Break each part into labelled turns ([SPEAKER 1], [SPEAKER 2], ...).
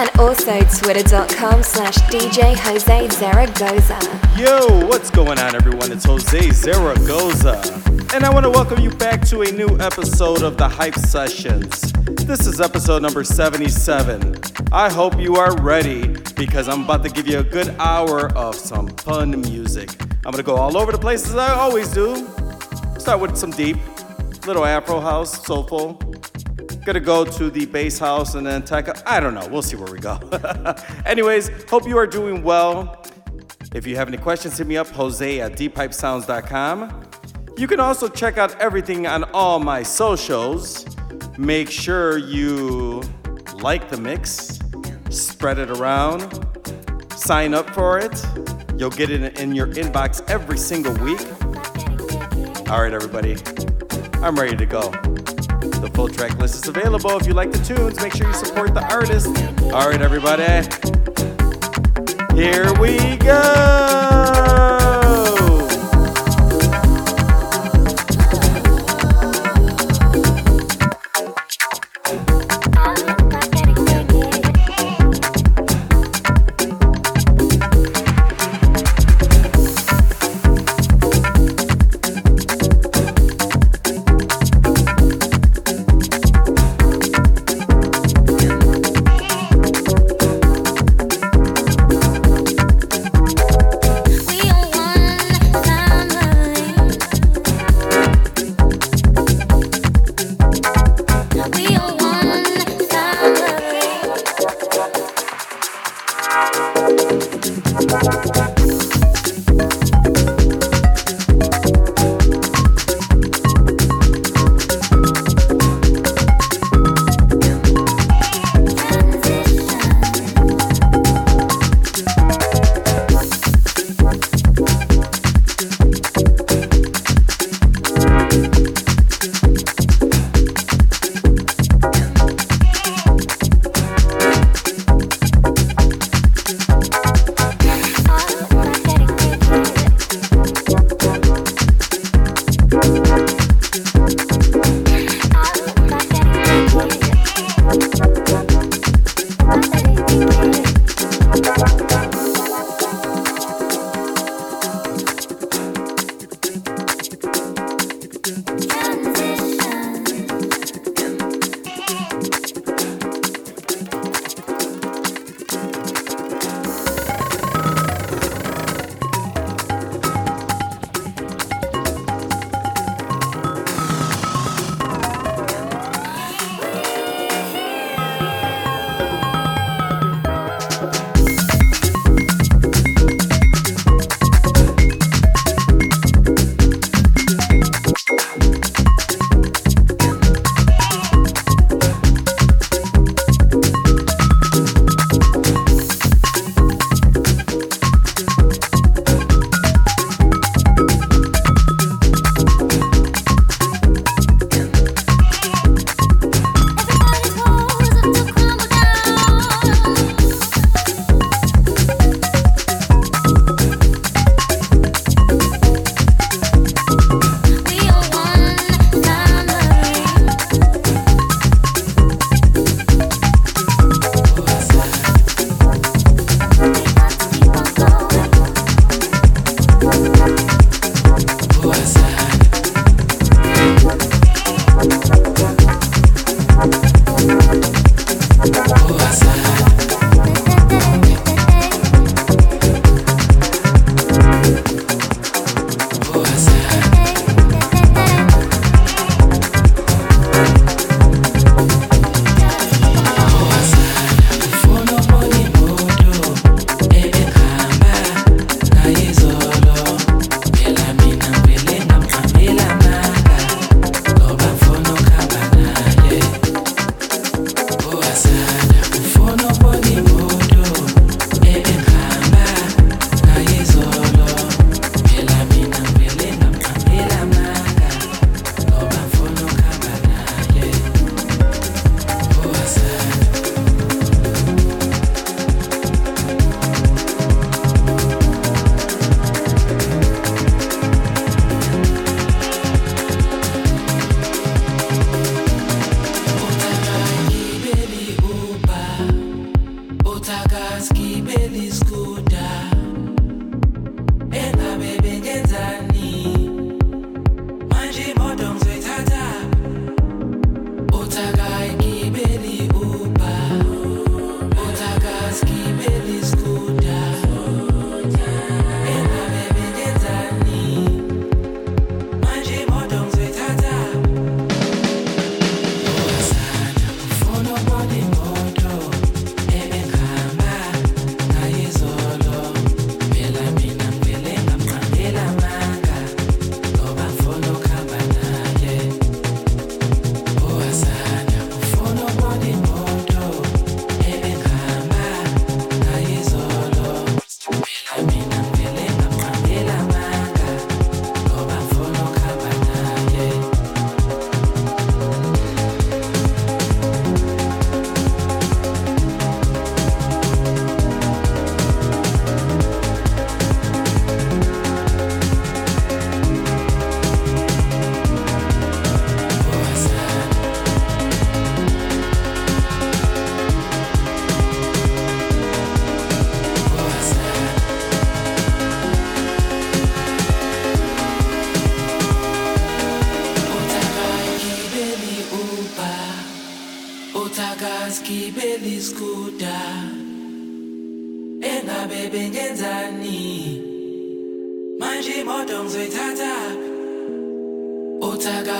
[SPEAKER 1] and also twitter.com slash DJ Jose Zaragoza.
[SPEAKER 2] Yo, what's going on, everyone? It's Jose Zaragoza, and I want to welcome you back to a new episode of the Hype Sessions. This is episode number 77. I hope you are ready because I'm about to give you a good hour of some fun music. I'm gonna go all over the places I always do. Start with some deep, little Afro house, soulful Gonna go to the bass house and then tech. I don't know. We'll see where we go. Anyways, hope you are doing well. If you have any questions, hit me up, Jose at deephypesounds.com. You can also check out everything on all my socials. Make sure you like the mix, spread it around, sign up for it. You'll get it in your inbox every single week. All right, everybody, I'm ready to go. The full track list is available. If you like the tunes, make sure you support the artist. All right, everybody. Here we go.
[SPEAKER 3] Engabe bengenzani manje imoto ngizoyithatha uthaka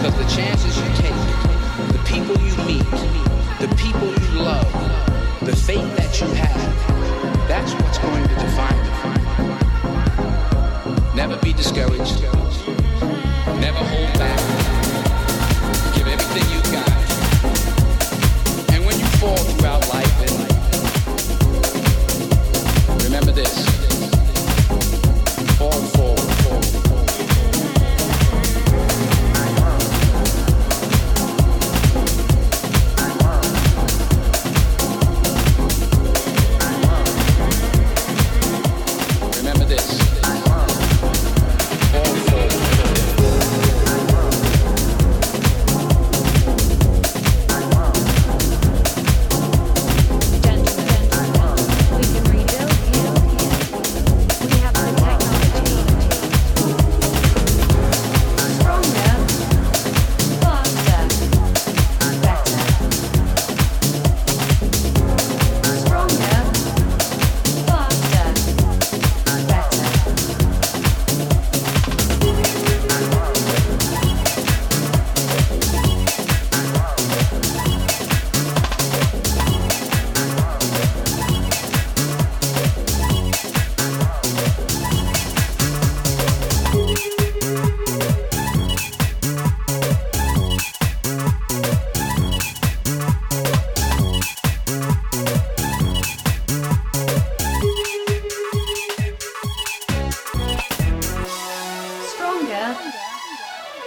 [SPEAKER 4] Because the
[SPEAKER 3] chances you take, the people you meet, the people you love, the faith that you have, that's what's going to define you. Never be discouraged. Never hold back. Give everything you got. And when you fall throughout life, remember this.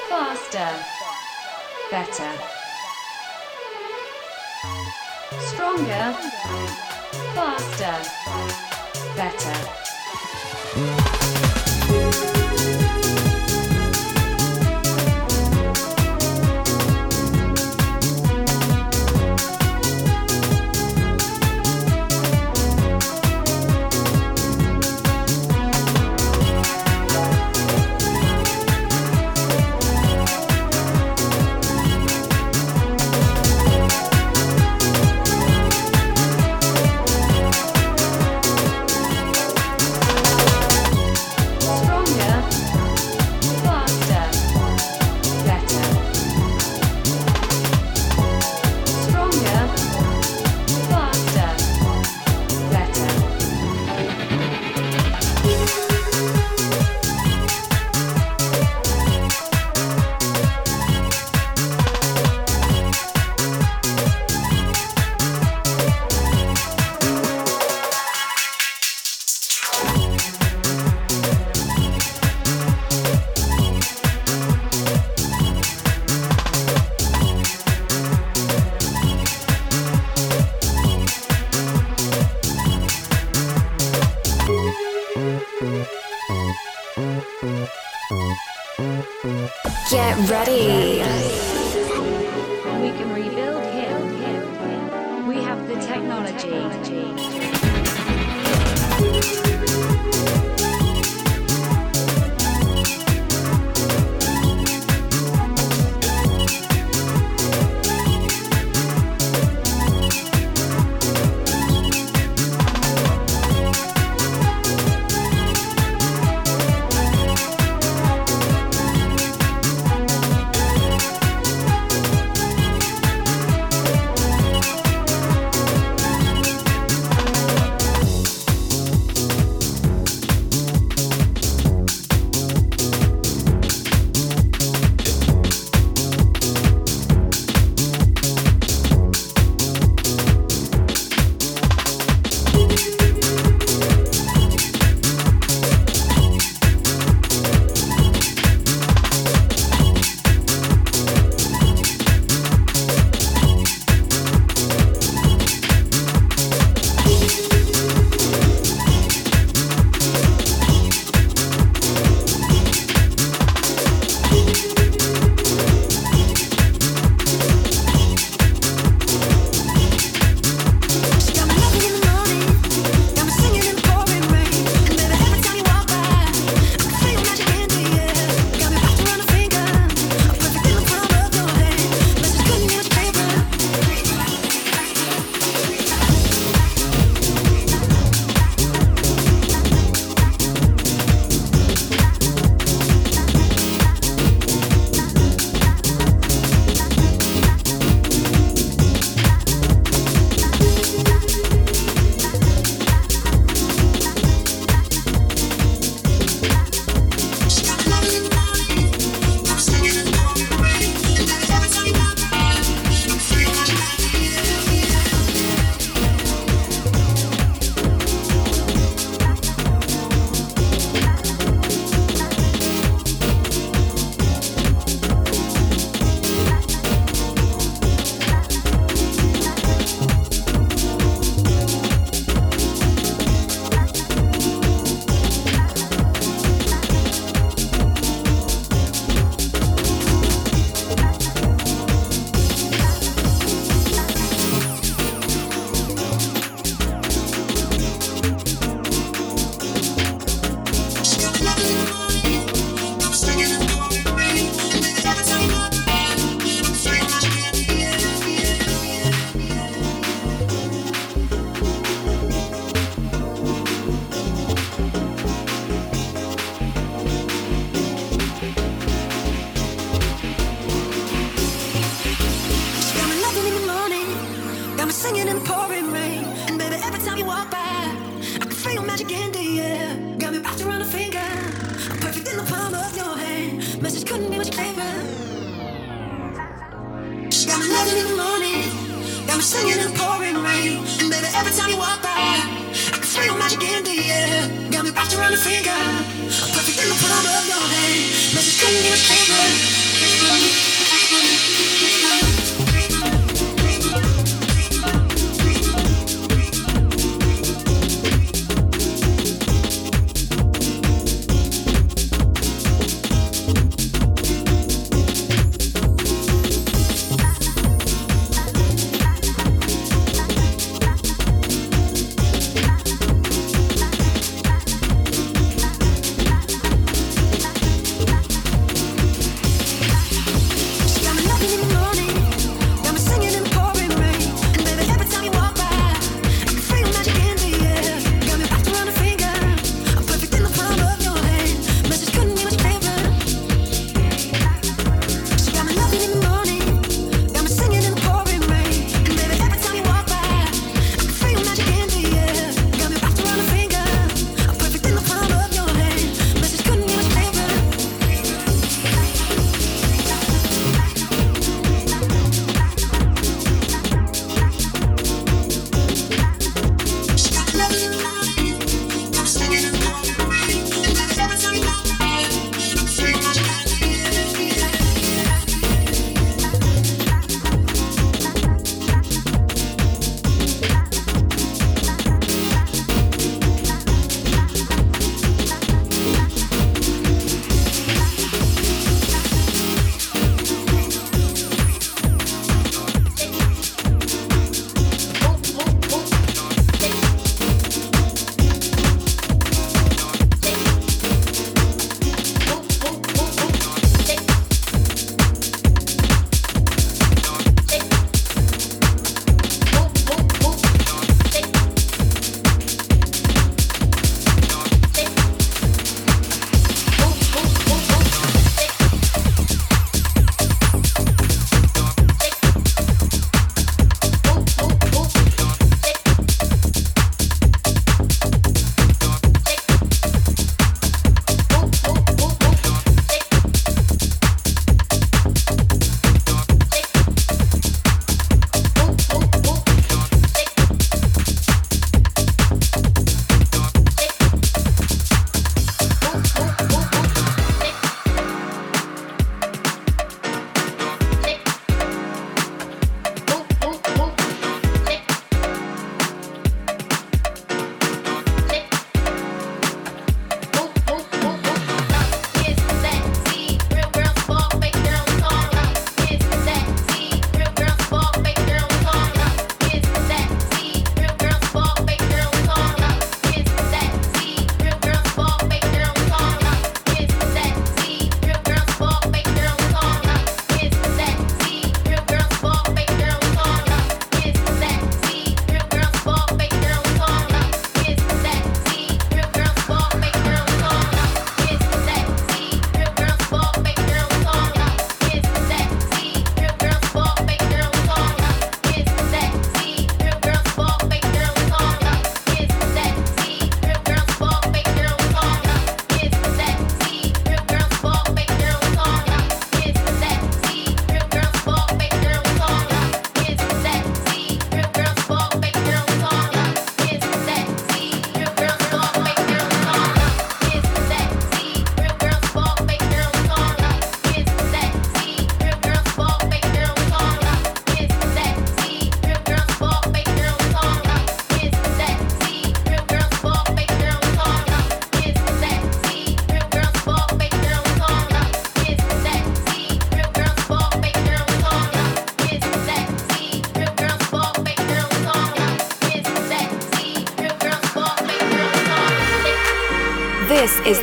[SPEAKER 5] Faster, better. Stronger, faster, better.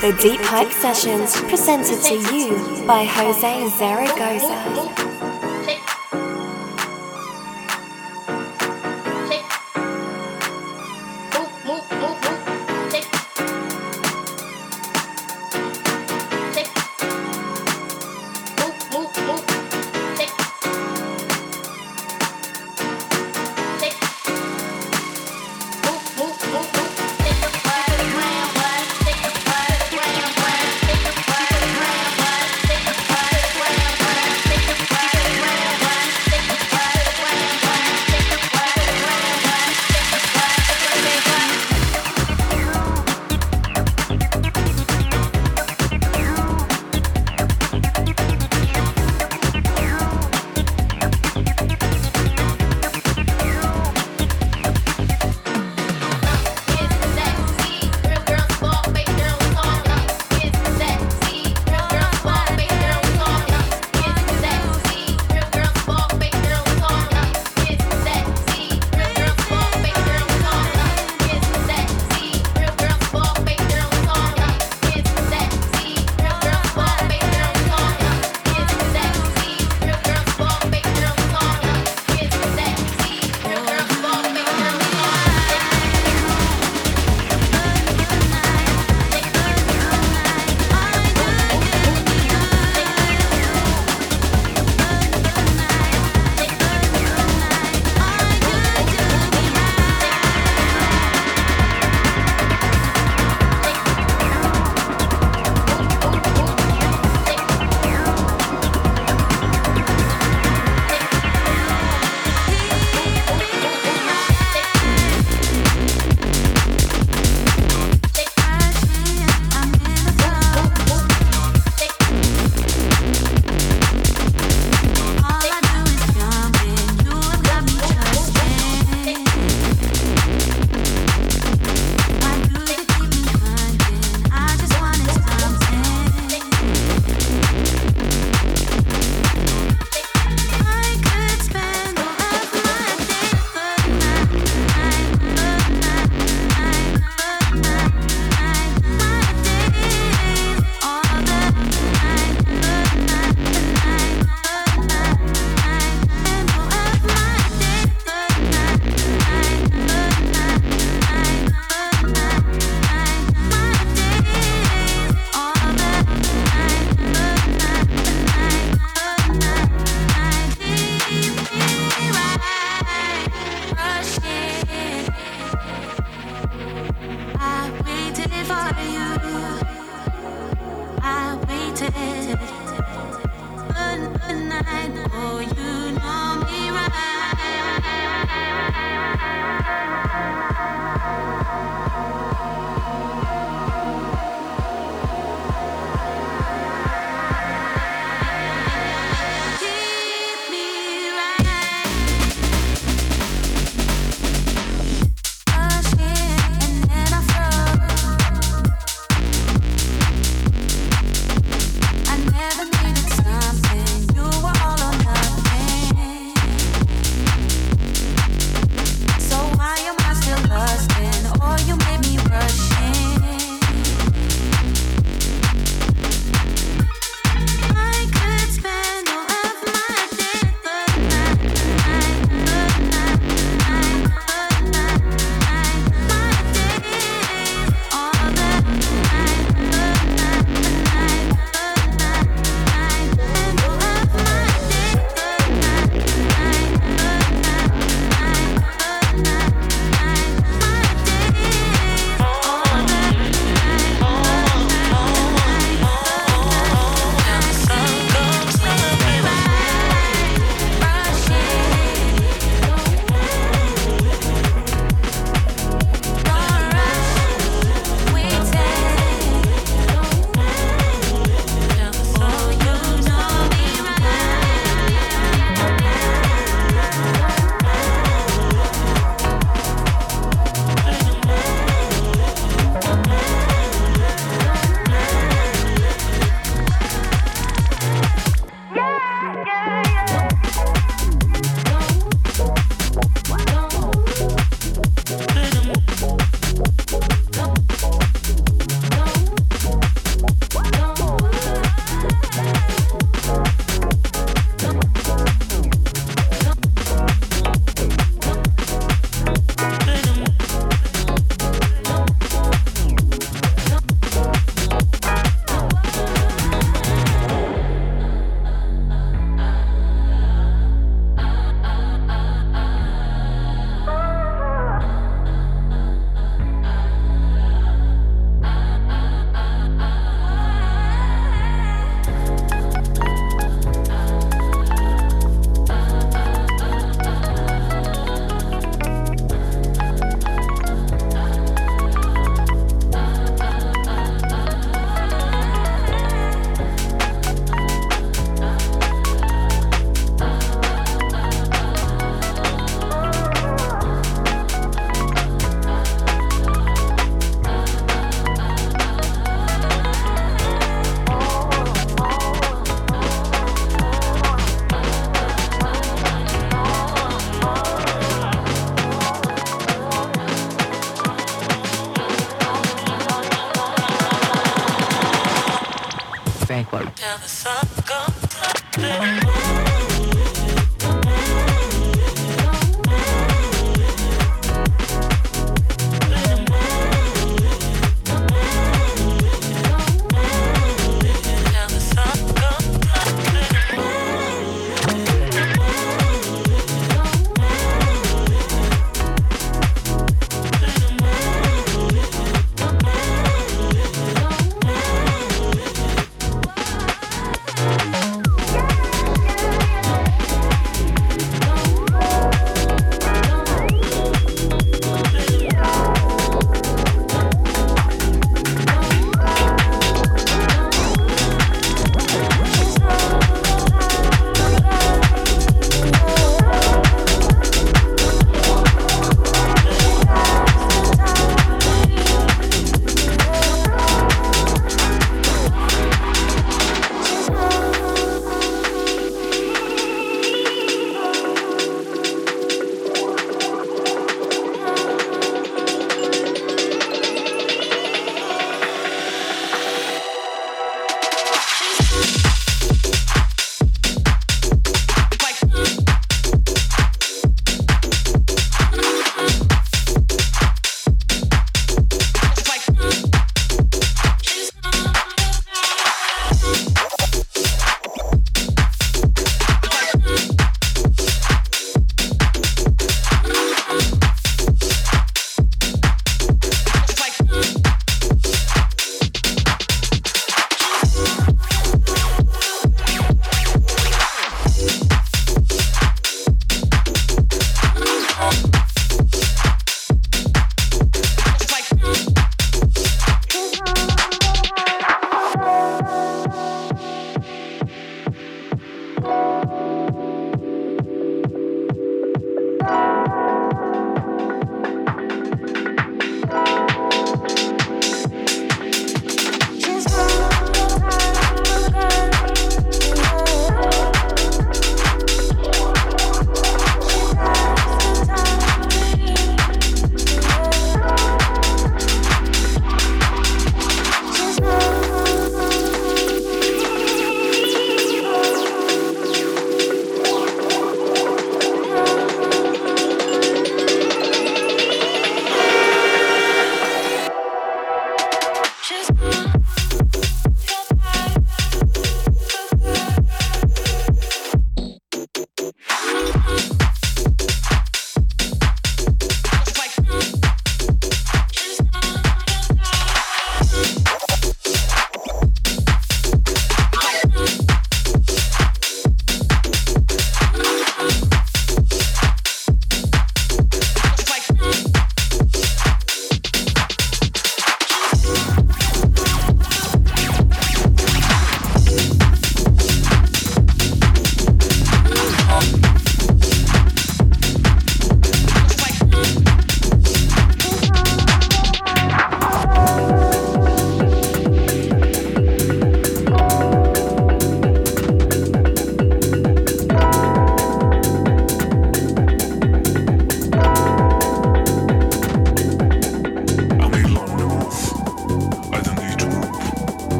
[SPEAKER 5] The
[SPEAKER 1] Deep Hype Sessions presented to you by Jose Zaragoza.
[SPEAKER 6] I
[SPEAKER 3] waited
[SPEAKER 6] all
[SPEAKER 7] night for you.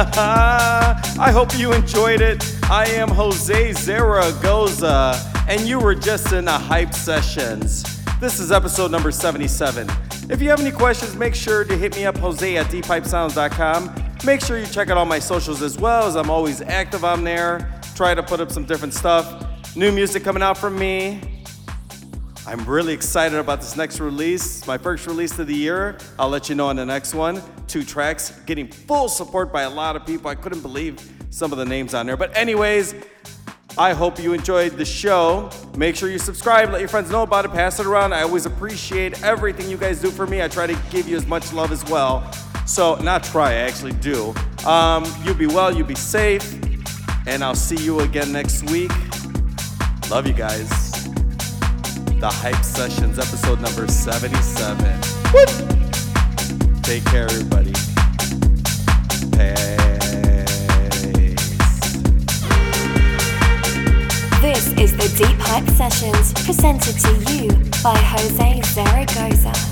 [SPEAKER 2] I hope you enjoyed it. I am Jose Zaragoza, and you were just in the Hype Sessions. This is episode number 77. If you have any questions, make sure to hit me up, Jose at deephypesounds.com. Make sure you check out all my socials as well, as I'm always active on there. Try to put up some different stuff. New music coming out from me. I'm really excited about this next release. My first release of the year. I'll let you know on the next one. Two tracks, getting full support by a lot of people. I couldn't believe some of the names on there. But, anyways, I hope you enjoyed the show. Make sure you subscribe, let your friends know about it, pass it around. I always appreciate everything you guys do for me. I try to give you as much love as well. So, not try, I actually do. Um, you be well, you be safe, and I'll see you again next week. Love you guys. The Hype Sessions, episode number 77. Woo! Take care, everybody. Peace.
[SPEAKER 1] This is the Deep Hype Sessions presented to you by Jose Zaragoza.